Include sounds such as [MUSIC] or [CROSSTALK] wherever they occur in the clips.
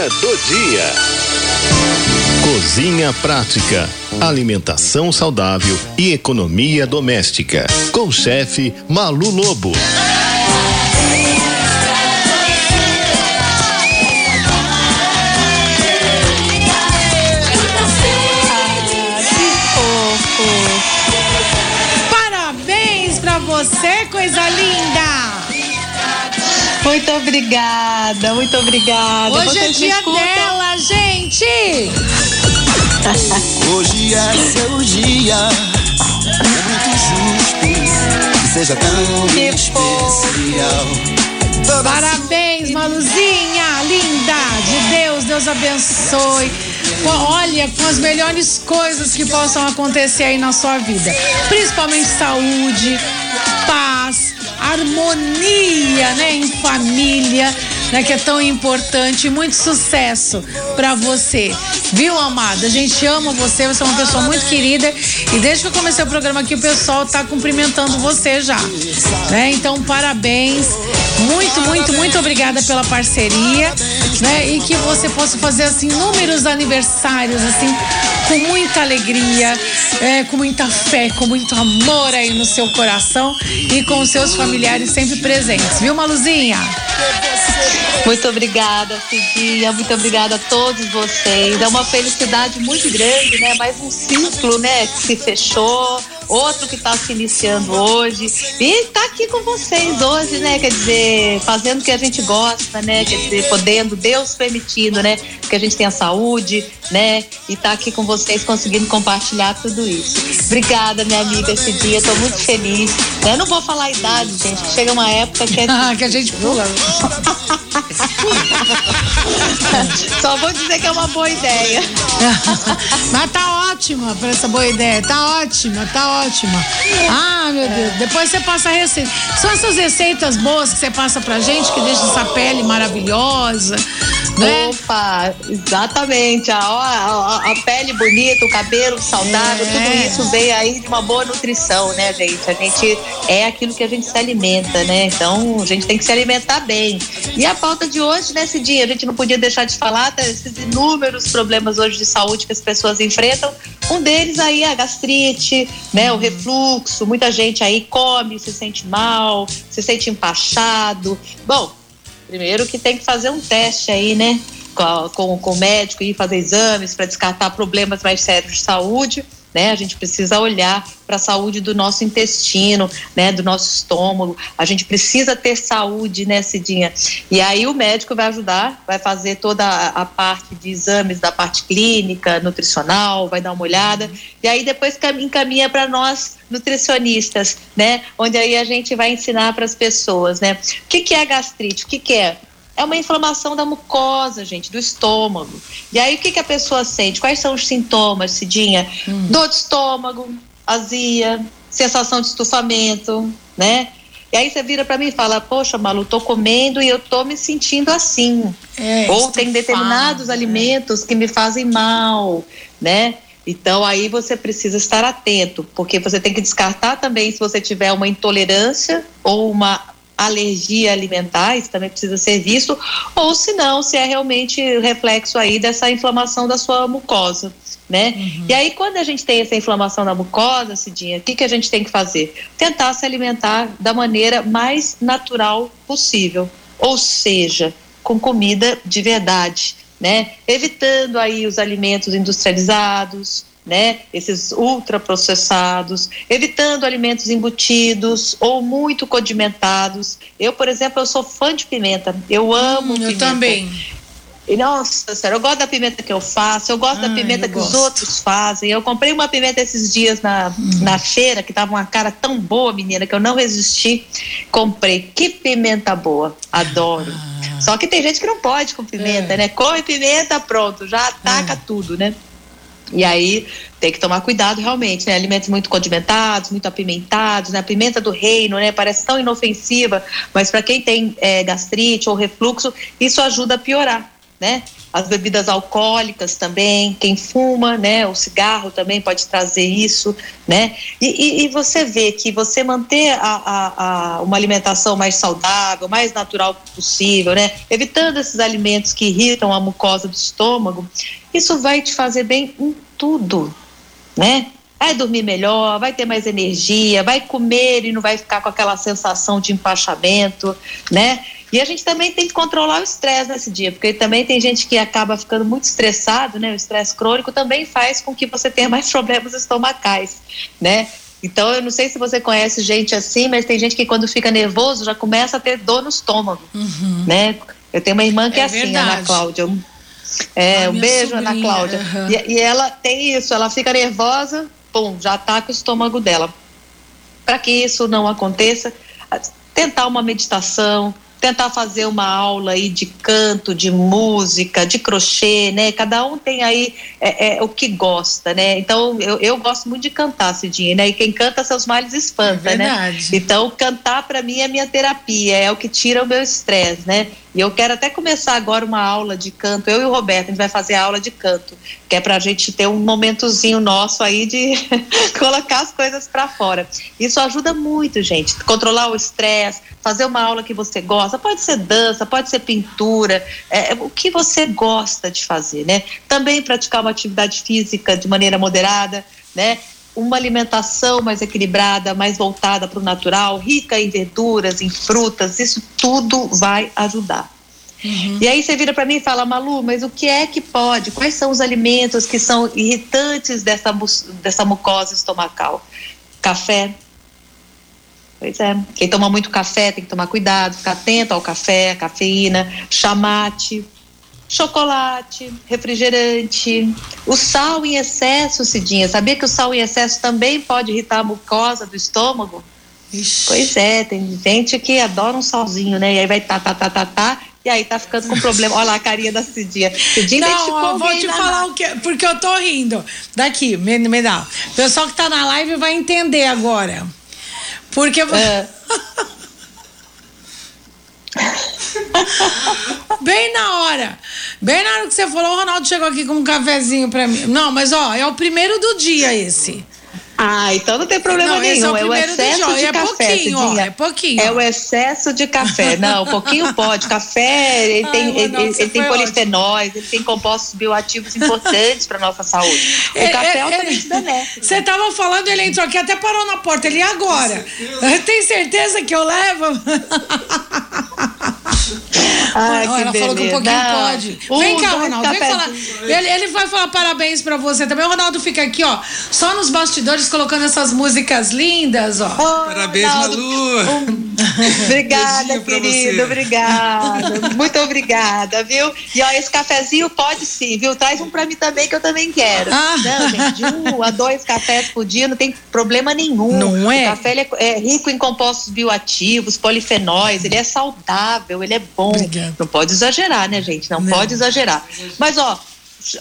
Dica do dia. Cozinha prática, alimentação saudável e economia doméstica. Com o chefe Malu Lobo. Muito obrigada, muito obrigada. Hoje Vocês é dia dela, gente! Hoje é seu dia. É muito justo que seja tão Que especial. Todas Parabéns, Maluzinha, linda de Deus, Deus abençoe. Olha, com as melhores coisas que possam acontecer aí na sua vida, principalmente saúde, paz, harmonia, né, em família, né, que é tão importante, muito sucesso pra você. Viu, amada? A gente ama você, você é uma pessoa muito querida e desde que eu comecei o programa aqui o pessoal tá cumprimentando você já, né? Então, parabéns. Muito, muito, muito obrigada pela parceria, né? E que você possa fazer assim inúmeros aniversários assim com muita alegria, é, com muita fé, com muito amor aí no seu coração e com seus familiares sempre presentes, viu, Maluzinha? Muito obrigada, Cidinha. Muito obrigada a todos vocês. É uma felicidade muito grande, né? Mais um ciclo, né? Que se fechou, outro que está se iniciando hoje. E está aqui com vocês hoje, né? Quer dizer, fazendo o que a gente gosta, né? Quer dizer, podendo, Deus permitindo, né? Que a gente tenha saúde, né? E tá aqui com vocês conseguindo compartilhar tudo isso. Obrigada, minha amiga, esse dia. Estou muito feliz. Eu não vou falar a idade, gente, que chega uma época que é [LAUGHS] Ah, que a gente pula. [LAUGHS] [LAUGHS] Só vou dizer que é uma boa ideia. [LAUGHS] Mas tá ótima pra essa boa ideia. Tá ótima, tá ótima. Ah, meu Deus. Depois você passa a receita. São essas receitas boas que você passa pra gente que deixa essa pele maravilhosa, né? Opa, exatamente. A, a, a pele bonita, o cabelo saudável, É. tudo isso veio aí de uma boa nutrição, né, gente? A gente é aquilo que a gente se alimenta, né? Então a gente tem que se alimentar bem. E a pauta de hoje, nesse dia, a gente não podia deixar de falar desses inúmeros problemas hoje de saúde que as pessoas enfrentam. Um deles aí é a gastrite, né? O refluxo. Muita gente aí come, se sente mal, se sente empachado. Bom, Primeiro que tem que fazer um teste aí, né? Com, com, com o médico e fazer exames para descartar problemas mais sérios de saúde. Né? A gente precisa olhar para a saúde do nosso intestino, né? Do nosso estômago. A gente precisa ter saúde, né, Cidinha? E aí o médico vai ajudar, vai fazer toda a, parte de exames da parte clínica, nutricional, vai dar uma olhada. E aí depois cam- encaminha para nós nutricionistas, né? Onde aí a gente vai ensinar para as pessoas, né? O que, que é gastrite? O que, que é? É uma inflamação da mucosa, gente, do estômago. E aí, o que, que a pessoa sente? Quais são os sintomas, Cidinha? Dor de estômago, azia, sensação de estufamento, né? E aí você vira para mim e fala, poxa, Malu, tô comendo e eu tô me sentindo assim. É, Ou tem determinados né? alimentos que me fazem mal, né? Então aí você precisa estar atento, porque você tem que descartar também se você tiver uma intolerância ou uma alergia alimentar, isso também precisa ser visto, ou se não, se é realmente reflexo aí dessa inflamação da sua mucosa, né? E aí quando a gente tem essa inflamação da mucosa, Cidinha, o que, que a gente tem que fazer? Tentar se alimentar da maneira mais natural possível, ou seja, com comida de verdade, né? Evitando aí os alimentos industrializados, né? Esses ultraprocessados, evitando alimentos embutidos ou muito condimentados. Eu, por exemplo, eu sou fã de pimenta. Eu amo Hum, eu pimenta. também. E, nossa, sério, eu gosto da pimenta que eu faço, eu gosto da pimenta eu que os gosto. outros fazem. Eu comprei uma pimenta esses dias na, Hum. na feira, que tava uma cara tão boa, menina, que eu não resisti. Comprei. Que pimenta boa. Adoro. Ah. Só que tem gente que não pode com pimenta, É. né? Come pimenta, pronto, já ataca tudo, né? E aí tem que tomar cuidado realmente, né? Alimentos muito condimentados, muito apimentados, né? A pimenta do reino, né? Parece tão inofensiva, mas para quem tem é, gastrite ou refluxo, isso ajuda a piorar. né? As bebidas alcoólicas também, quem fuma, né? O cigarro também pode trazer isso, né? E, e, e você vê que você manter a, a, a, uma alimentação mais saudável, mais natural possível, né? Evitando esses alimentos que irritam a mucosa do estômago, isso vai te fazer bem em tudo, né? vai dormir melhor, vai ter mais energia, vai comer e não vai ficar com aquela sensação de empachamento, né? E a gente também tem que controlar o estresse nesse dia, porque também tem gente que acaba ficando muito estressado, né? O estresse crônico também faz com que você tenha mais [LAUGHS] problemas estomacais, né? Então, eu não sei se você conhece gente assim, mas tem gente que quando fica nervoso já começa a ter dor no estômago, uhum. né? Eu tenho uma irmã que é, é assim, verdade. Ana Cláudia. É, um beijo, sobrinha. Ana Cláudia. Uhum. E, e ela tem isso, ela fica nervosa, pum, já ataca o estômago dela. Para que isso não aconteça, tentar uma meditação, tentar fazer uma aula aí de canto, de música, de crochê, né? Cada um tem aí é, é, o que gosta, né? Então eu, eu gosto muito de cantar, Cidinha, né? E quem canta seus males espanta, é né? Então cantar para mim é minha terapia, é o que tira o meu estresse, né? E eu quero até começar agora uma aula de canto. Eu e o Roberto, a gente vai fazer a aula de canto, que é para a gente ter um momentozinho nosso aí de [LAUGHS] colocar as coisas para fora. Isso ajuda muito, gente. Controlar o estresse, fazer uma aula que você gosta. Pode ser dança, pode ser pintura, é, é, o que você gosta de fazer, né? Também praticar uma atividade física de maneira moderada, né? Uma alimentação mais equilibrada, mais voltada para o natural, rica em verduras, em frutas, isso tudo vai ajudar. Uhum. E aí você vira para mim e fala, Malu, mas o que é que pode? Quais são os alimentos que são irritantes dessa, dessa mucosa estomacal? Café. Pois é. Quem toma muito café tem que tomar cuidado, ficar atento ao café, cafeína, chamate, chocolate, refrigerante, o sal em excesso, Cidinha. Sabia que o sal em excesso também pode irritar a mucosa do estômago? Ixi. Pois é, tem gente que adora um salzinho, né? E aí vai tá, tá, tá, tá, tá. E aí tá ficando com problema. Olha lá a carinha da Cidinha. Cidinha Não, eu vou te falar o que, porque eu tô rindo. Daqui, me, me dá. O pessoal que tá na live vai entender agora. Porque. É. [LAUGHS] [LAUGHS] Bem na hora. Bem na hora que você falou, o Ronaldo chegou aqui com um cafezinho pra mim. Não, mas ó, é o primeiro do dia esse. Ah, então não tem problema não, nenhum. É, é, o excesso de é café. Pouquinho, ó, é pouquinho. É o excesso de café. Não, um pouquinho pode. Café, ele Ai, tem, ele, ele tem polifenóis, ele tem compostos bioativos importantes para nossa saúde. O é, café é, é altamente benéfico. Você estava falando, ele entrou aqui, até parou na porta. Ele, agora? Tem certeza que eu levo? Ela falou que um pouquinho não. pode. Um, vem cá, Ronaldo, vem falar. Ele, ele vai falar parabéns pra você também. O Ronaldo fica aqui, ó, só nos bastidores colocando essas músicas lindas, ó. Oh, parabéns, Ronaldo. Malu. Um... obrigada, querido, obrigada. [LAUGHS] Muito obrigada, viu? E ó, esse cafezinho pode sim, viu? Traz um pra mim também que eu também quero. Ah. Não, gente, de um a dois cafés por dia não tem problema nenhum. Não é? O café é, é rico em compostos bioativos, polifenóis, ele é saudável, ele é bom. Obrigada. Não pode exagerar, né, gente? Não, Não. pode exagerar. Mas, ó,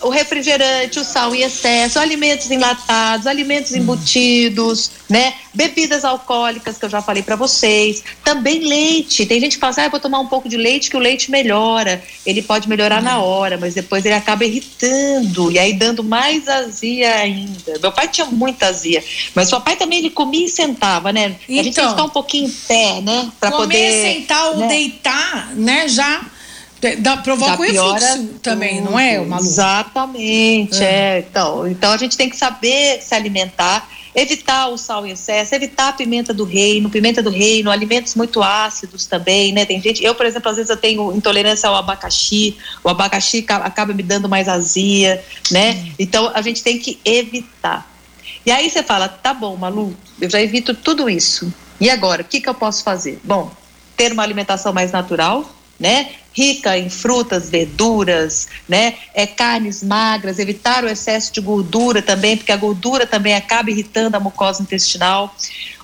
o refrigerante, o sal em excesso, alimentos enlatados, alimentos embutidos, né? Bebidas alcoólicas que eu já falei para vocês, também leite. Tem gente que fala, assim, ah, eu vou tomar um pouco de leite que o leite melhora. Ele pode melhorar na hora, mas depois ele acaba irritando e aí dando mais azia ainda. Meu pai tinha muita azia, mas seu pai também ele comia e sentava, né? Então, a gente tem que então. ficar um pouquinho em pé, né? Para poder sentar ou né? deitar, né? Já da, provoca o refluxo também, não é, Malu? Exatamente, é. é. Então, então a gente tem que saber se alimentar, evitar o sal em excesso, evitar a pimenta do reino, pimenta do reino, alimentos muito ácidos também, né? Tem gente, eu, por exemplo, às vezes eu tenho intolerância ao abacaxi, o abacaxi acaba me dando mais azia, né? Hum. Então a gente tem que evitar. E aí você fala, tá bom, Malu, eu já evito tudo isso. E agora, o que, que eu posso fazer? Bom, ter uma alimentação mais natural, né? Rica em frutas, verduras, né? É, carnes magras, evitar o excesso de gordura também, porque a gordura também acaba irritando a mucosa intestinal.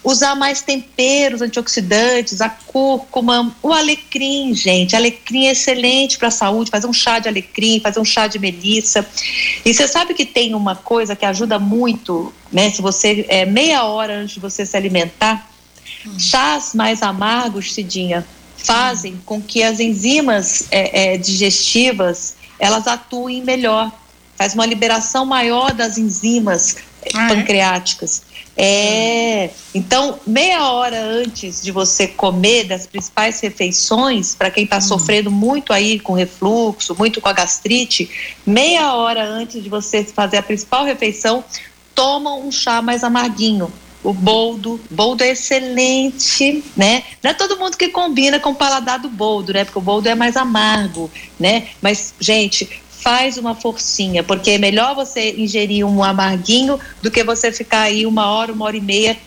Usar mais temperos antioxidantes, a cúrcuma, o alecrim, gente. Alecrim é excelente para a saúde. Fazer um chá de alecrim, fazer um chá de melissa. E você sabe que tem uma coisa que ajuda muito, né? Se você é meia hora antes de você se alimentar, hum. chás mais amargos, Cidinha, fazem com que as enzimas é, é, digestivas elas atuem melhor. Faz uma liberação maior das enzimas Ah, é? pancreáticas. É, então, meia hora antes de você comer das principais refeições, para quem está sofrendo muito aí com refluxo, muito com a gastrite, meia hora antes de você fazer a principal refeição, toma um chá mais amarguinho. O boldo, boldo é excelente, né? Não é todo mundo que combina com o paladar do boldo, né? Porque o boldo é mais amargo, né? Mas, gente, faz uma forcinha, porque é melhor você ingerir um amarguinho do que você ficar aí uma hora, uma hora e meia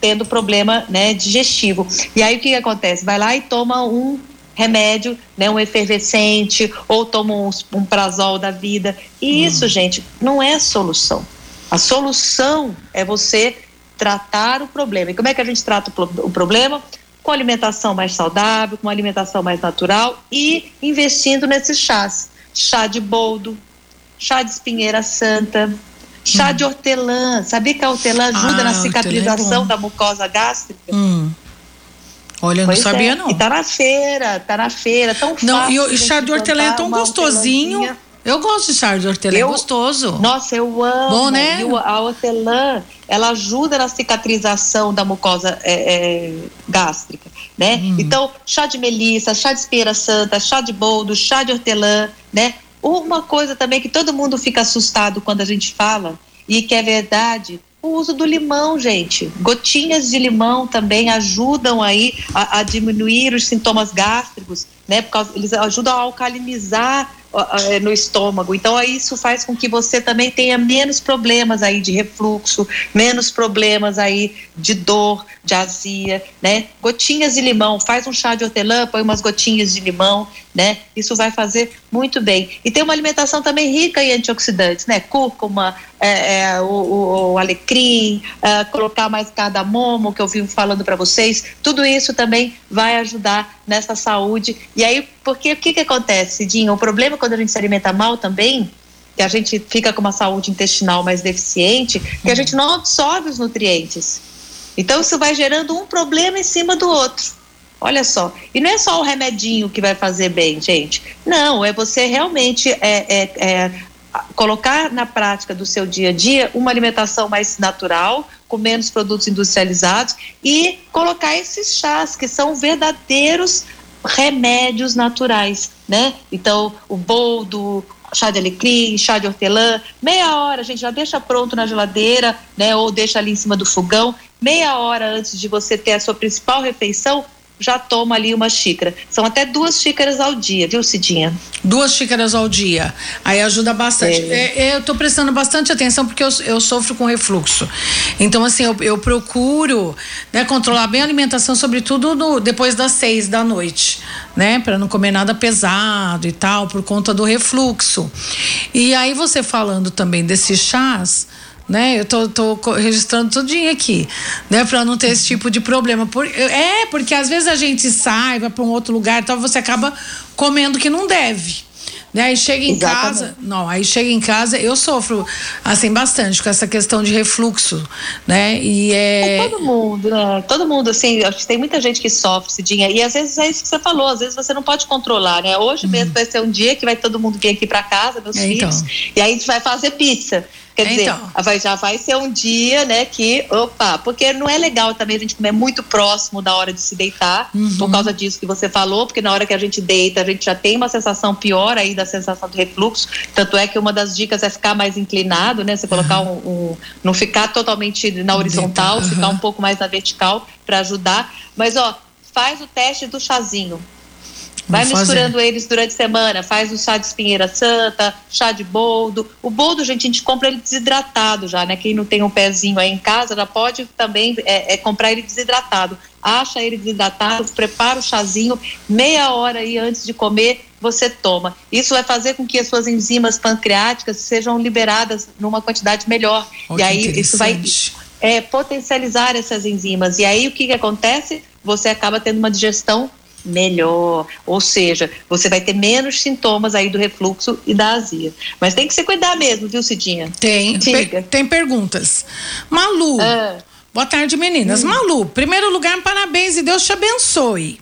tendo problema né, digestivo. E aí o que, que acontece? Vai lá e toma um remédio, né, um efervescente, ou toma um, um prazol da vida. E isso, gente, não é solução. A solução é você tratar o problema. E como é que a gente trata o, pro- o problema? Com alimentação mais saudável, com alimentação mais natural e investindo nesses chás. Chá de boldo, chá de espinheira santa, chá de hortelã. Sabia que a hortelã ajuda Ah, na é cicatrização bom. da mucosa gástrica? Hum. Olha, eu não Pois sabia, é. não. E tá na feira, tá na feira, tão Não, fácil. e, o- chá de hortelã é tão gostosinho. Eu gosto de chá de hortelã, é Eu- gostoso. Nossa, eu amo. Bom, né? E o- a hortelã, ela ajuda na cicatrização da mucosa é, é, gástrica, né? Hum. Então, chá de melissa, chá de espera santa, chá de boldo, chá de hortelã, né? Uma coisa também que todo mundo fica assustado quando a gente fala, e que é verdade, o uso do limão, gente. Gotinhas de limão também ajudam aí a, a diminuir os sintomas gástricos, né? Por causa, eles ajudam a alcalinizar é, no estômago. Então, isso faz com que você também tenha menos problemas aí de refluxo, menos problemas aí de dor, de azia, né? Gotinhas de limão, faz um chá de hortelã, põe umas gotinhas de limão, né? Isso vai fazer muito bem. E tem uma alimentação também rica em antioxidantes, né? Cúrcuma, é, é, o, o- o alecrim, é, colocar mais cardamomo, que eu vivo falando para vocês, tudo isso também vai ajudar nessa saúde. E aí, porque o que, que acontece, Dinho? O problema quando a gente se alimenta mal também, que a gente fica com uma saúde intestinal mais deficiente, que a gente não absorve os nutrientes. Então, isso vai gerando um problema em cima do outro. Olha só. E não é só o remedinho que vai fazer bem, gente. Não, é você realmente é, é, é, colocar na prática do seu dia a dia uma alimentação mais natural, com menos produtos industrializados e colocar esses chás que são verdadeiros remédios naturais, né? Então, o boldo, chá de alecrim, chá de hortelã, meia hora, a gente já deixa pronto na geladeira, né? Ou deixa ali em cima do fogão, meia hora antes de você ter a sua principal refeição, já toma ali uma xícara. São até duas xícaras ao dia, viu, Cidinha? Duas xícaras ao dia. Aí ajuda bastante. É. É, eu tô prestando bastante atenção porque eu, eu sofro com refluxo. Então, assim, eu, eu procuro né, controlar bem a alimentação, sobretudo no- depois das seis da noite, né? Para não comer nada pesado e tal, por conta do refluxo. E aí, você falando também desses chás. Né, eu tô, tô registrando tudinho aqui, né, para não ter esse tipo de problema. Por, é, porque às vezes a gente sai, vai para um outro lugar e tal, você acaba comendo que não deve. Né? Aí chega em Exatamente. casa, não, aí chega em casa, eu sofro assim bastante com essa questão de refluxo, né? E é, Todo mundo, né? Todo mundo, assim, acho que tem muita gente que sofre, Cidinha. E às vezes é isso que você falou, às vezes você não pode controlar, né? Hoje mesmo vai ser um dia que vai todo mundo vir aqui para casa, meus. É, filhos, então. e aí a gente vai fazer pizza. Quer dizer, então. vai, já vai ser um dia, né, que, opa, porque não é legal também a gente comer muito próximo da hora de se deitar, Uhum. por causa disso que você falou, porque na hora que a gente deita, a gente já tem uma sensação pior aí da sensação do refluxo. Tanto é que uma das dicas é ficar mais inclinado, né? Você colocar um, um- não ficar totalmente na horizontal, Deitar, ficar um pouco mais na vertical para ajudar. Mas ó, faz o teste do chazinho. Vai Vou fazer. misturando eles durante a semana, faz o chá de espinheira santa, chá de boldo. O boldo, gente, a gente compra ele desidratado já, né? Quem não tem um pezinho aí em casa já pode também é, é, comprar ele desidratado. Acha ele desidratado, prepara o chazinho, meia hora aí antes de comer, você toma. Isso vai fazer com que as suas enzimas pancreáticas sejam liberadas numa quantidade melhor. E aí isso vai é, potencializar essas enzimas. E aí o que, que acontece? Você acaba tendo uma digestão melhor, ou seja, você vai ter menos sintomas aí do refluxo e da azia. Mas tem que se cuidar mesmo, viu, Cidinha? tem, per- tem perguntas. Malu, Ah. boa tarde, meninas. Hum. Malu, primeiro lugar, parabéns e Deus te abençoe.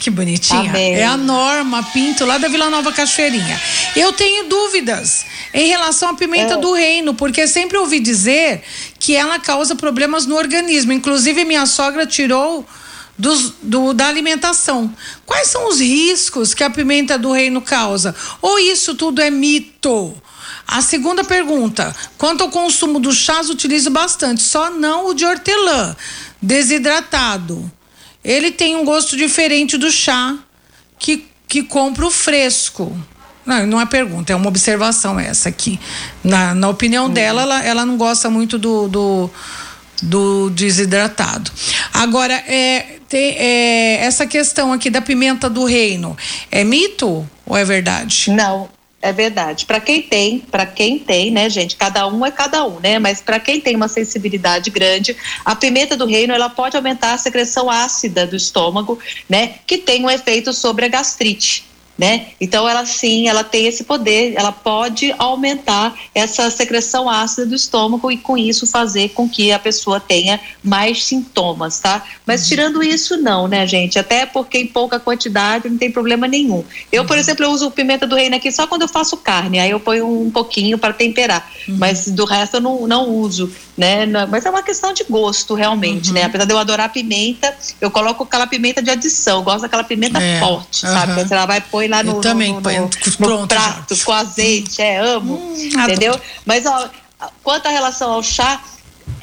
Que bonitinha. Amém. É a Norma Pinto, lá da Vila Nova Cachoeirinha. Eu tenho dúvidas em relação à pimenta do reino, porque sempre ouvi dizer que ela causa problemas no organismo. Inclusive, minha sogra tirou dos- do, da alimentação. Quais são os riscos que a pimenta do reino causa? Ou isso tudo é mito? A segunda pergunta: quanto ao consumo dos chás, utilizo bastante, só não o de hortelã, desidratado. Ele tem um gosto diferente do chá que, que compro fresco. Não, não é pergunta, é uma observação essa aqui. Na, na opinião dela, ela, ela não gosta muito do, do, do desidratado. Agora, é, tem, é, essa questão aqui da pimenta do reino, é mito ou é verdade? Não, é verdade. Para quem tem, para quem tem, né, gente, cada um é cada um, né? Mas para quem tem uma sensibilidade grande, a pimenta do reino ela pode aumentar a secreção ácida do estômago, né? Que tem um efeito sobre a gastrite. Né? Então ela sim, ela tem esse poder, ela pode aumentar essa secreção ácida do estômago e com isso fazer com que a pessoa tenha mais sintomas, tá? Mas tirando isso não, né, gente? Até porque em pouca quantidade não tem problema nenhum. Eu, por exemplo, eu uso pimenta do reino aqui só quando eu faço carne, aí eu ponho um pouquinho para temperar, mas do resto eu não, não uso, né? Mas é uma questão de gosto realmente, né? Apesar de eu adorar pimenta, eu coloco aquela pimenta de adição, gosto daquela pimenta É, forte, sabe? Quando ela vai pôr lá Eu no, no- também no, no, no pronto já. prato com azeite, é, amo, adoro. entendeu? Mas ó, quanto à relação ao chá,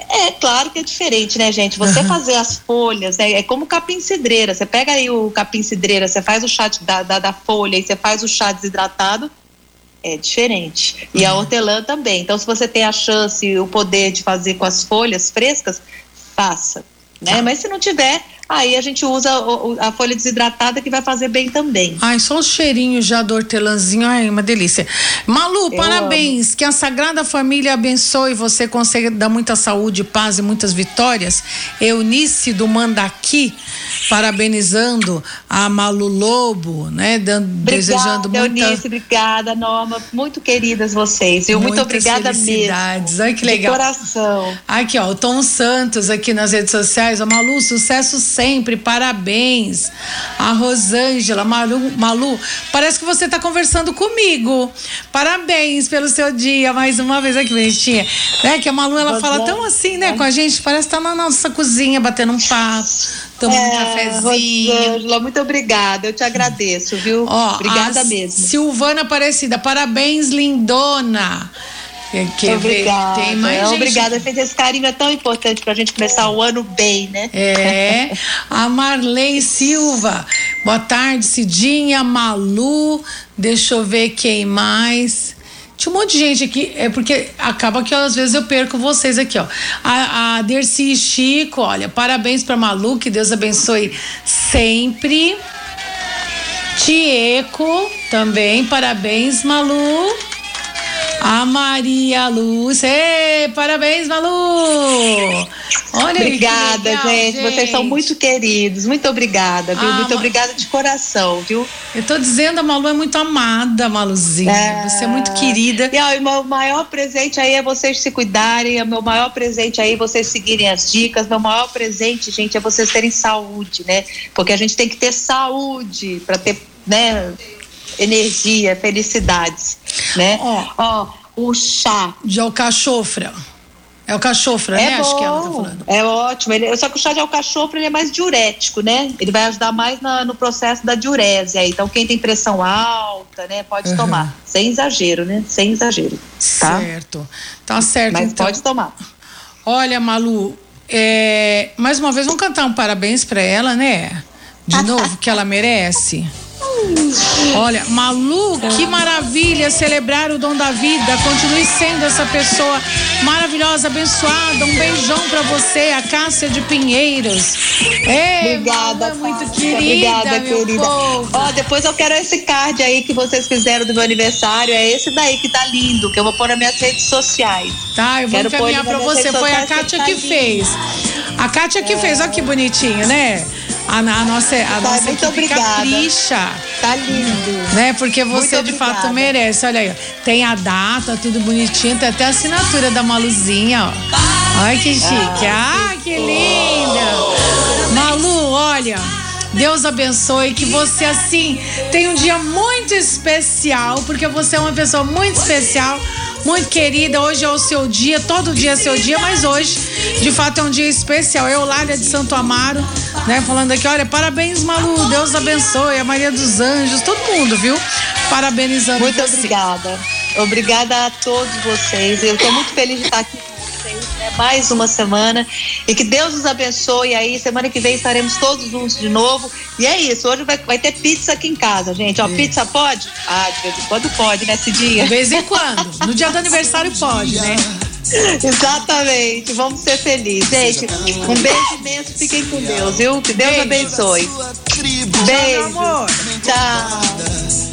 é claro que é diferente, né, gente? Você fazer as folhas, né? É como capim cidreira. Você pega aí o capim cidreira, você faz o chá da, da, da folha e você faz o chá desidratado, é diferente. E a Uhum. hortelã também. Então, se você tem a chance e o poder de fazer com as folhas frescas, faça. Né? Mas se não tiver, aí a gente usa o- o- a folha desidratada que vai fazer bem também. Ai, só os cheirinhos já do hortelãzinho, ai, uma delícia. Malu, parabéns, que a Sagrada Família abençoe você, consiga dar muita saúde, paz e muitas vitórias. Eunice do Mandaqui, parabenizando a Malu Lobo, né, dando, desejando Obrigada, muita... Eunice, obrigada, Norma. Muito queridas vocês, viu? Muito obrigada mesmo. felicidades. Ai, que De legal. coração. Aqui, ó, o Tom Santos aqui nas redes sociais. Ó, Malu, sucesso sempre, parabéns. A Rosângela, Malu, Malu, parece que você tá conversando comigo. Parabéns pelo seu dia, mais uma vez. Olha que bonitinha. Né? Que a Malu, ela fala tão assim, né, com a gente, parece estar tá na nossa cozinha, batendo um papo, tomando um cafezinho. É, Rosângela, muito obrigada. Eu te agradeço, viu? Ó, obrigada a mesmo. Silvana Aparecida, parabéns, lindona. Quer, quer ver? Obrigada. Tem mais É, gente obrigada. Fez esse carinho é tão importante pra gente começar o ano bem, né? É, a Marley Silva. Boa tarde, Cidinha, Malu. Deixa eu ver quem mais. Tinha um monte de gente aqui, é porque acaba que às vezes eu perco vocês aqui, ó. A, a Dercy e Chico, olha, parabéns pra Malu, que Deus abençoe sempre. Tieco também, parabéns, Malu. A Maria Lúcia, Ê, parabéns, Malu! Olha Obrigada, legal, gente. Vocês são muito queridos. Muito obrigada, viu? Ah, muito ma- obrigada de coração, viu? Eu tô dizendo, a Malu é muito amada, Maluzinha. Você é muito querida. E ó, o meu maior presente aí é vocês se cuidarem, o meu maior presente aí é vocês seguirem as dicas, meu maior presente, gente, é vocês terem saúde, né? Porque a gente tem que ter saúde para ter, né, energia, felicidades, né? Ó. Ó, o chá De alcachofra. É o cachofra, é né? bom, Acho que ela tá falando. é ótimo. Ele, só que o chá de alcachofra ele é mais diurético, né? Ele vai ajudar mais na- no processo da diurese. Aí. Então, quem tem pressão alta, né, pode Uhum. tomar. Sem exagero, né? Sem exagero. Tá? Certo. Tá certo, Mas então. pode tomar. Olha, Malu, é, mais uma vez vamos cantar um parabéns pra ela, né? De novo, que ela merece. Olha, Malu, que maravilha celebrar o dom da vida. Continue sendo essa pessoa maravilhosa, abençoada. Um beijão pra você, a Cássia de Pinheiros. Ei, Obrigada, Malu, é muito Cássia. querida, Obrigada, meu querida. povo. Ó, depois eu quero esse card aí que vocês fizeram do meu aniversário. É esse daí que tá lindo, que eu vou pôr nas minhas redes sociais. Tá, eu vou Quero encaminhar nas você. Foi a sociais, Kátia tá que fez. A Kátia que fez, olha que bonitinho, né? A, a nossa, a nossa muito obrigada. capricha. Tá lindo. Né? Porque você Muito de fato obrigada. merece. Olha aí, tem a data, tudo bonitinho, tem até a assinatura da Maluzinha, ó. Olha que chique. Ah, que linda! Malu, olha, Deus abençoe, que você assim tenha um dia muito especial, porque você é uma pessoa muito especial, muito querida. Hoje é o seu dia, todo dia é seu dia, mas hoje, de fato, é um dia especial. Eu, Lália de Santo Amaro, né, falando aqui, olha, parabéns, Malu, Deus abençoe, a Maria dos Anjos, todo mundo, viu? Parabenizando Muito obrigada. Obrigada a todos vocês. Eu estou muito feliz de estar aqui com vocês, né? Mais uma semana. E que Deus nos abençoe aí. Semana que vem estaremos todos juntos de novo. E é isso. Hoje vai, vai ter pizza aqui em casa, gente. Ó, pizza pode? Ah, de vez em quando pode, né, Cidinha? De vez em quando. No dia do aniversário pode, né? [LAUGHS] Exatamente. Vamos ser felizes. Gente, um beijo imenso. Fiquem com Deus, viu? Que Deus Beijo. abençoe. Beijo. amor. Tchau.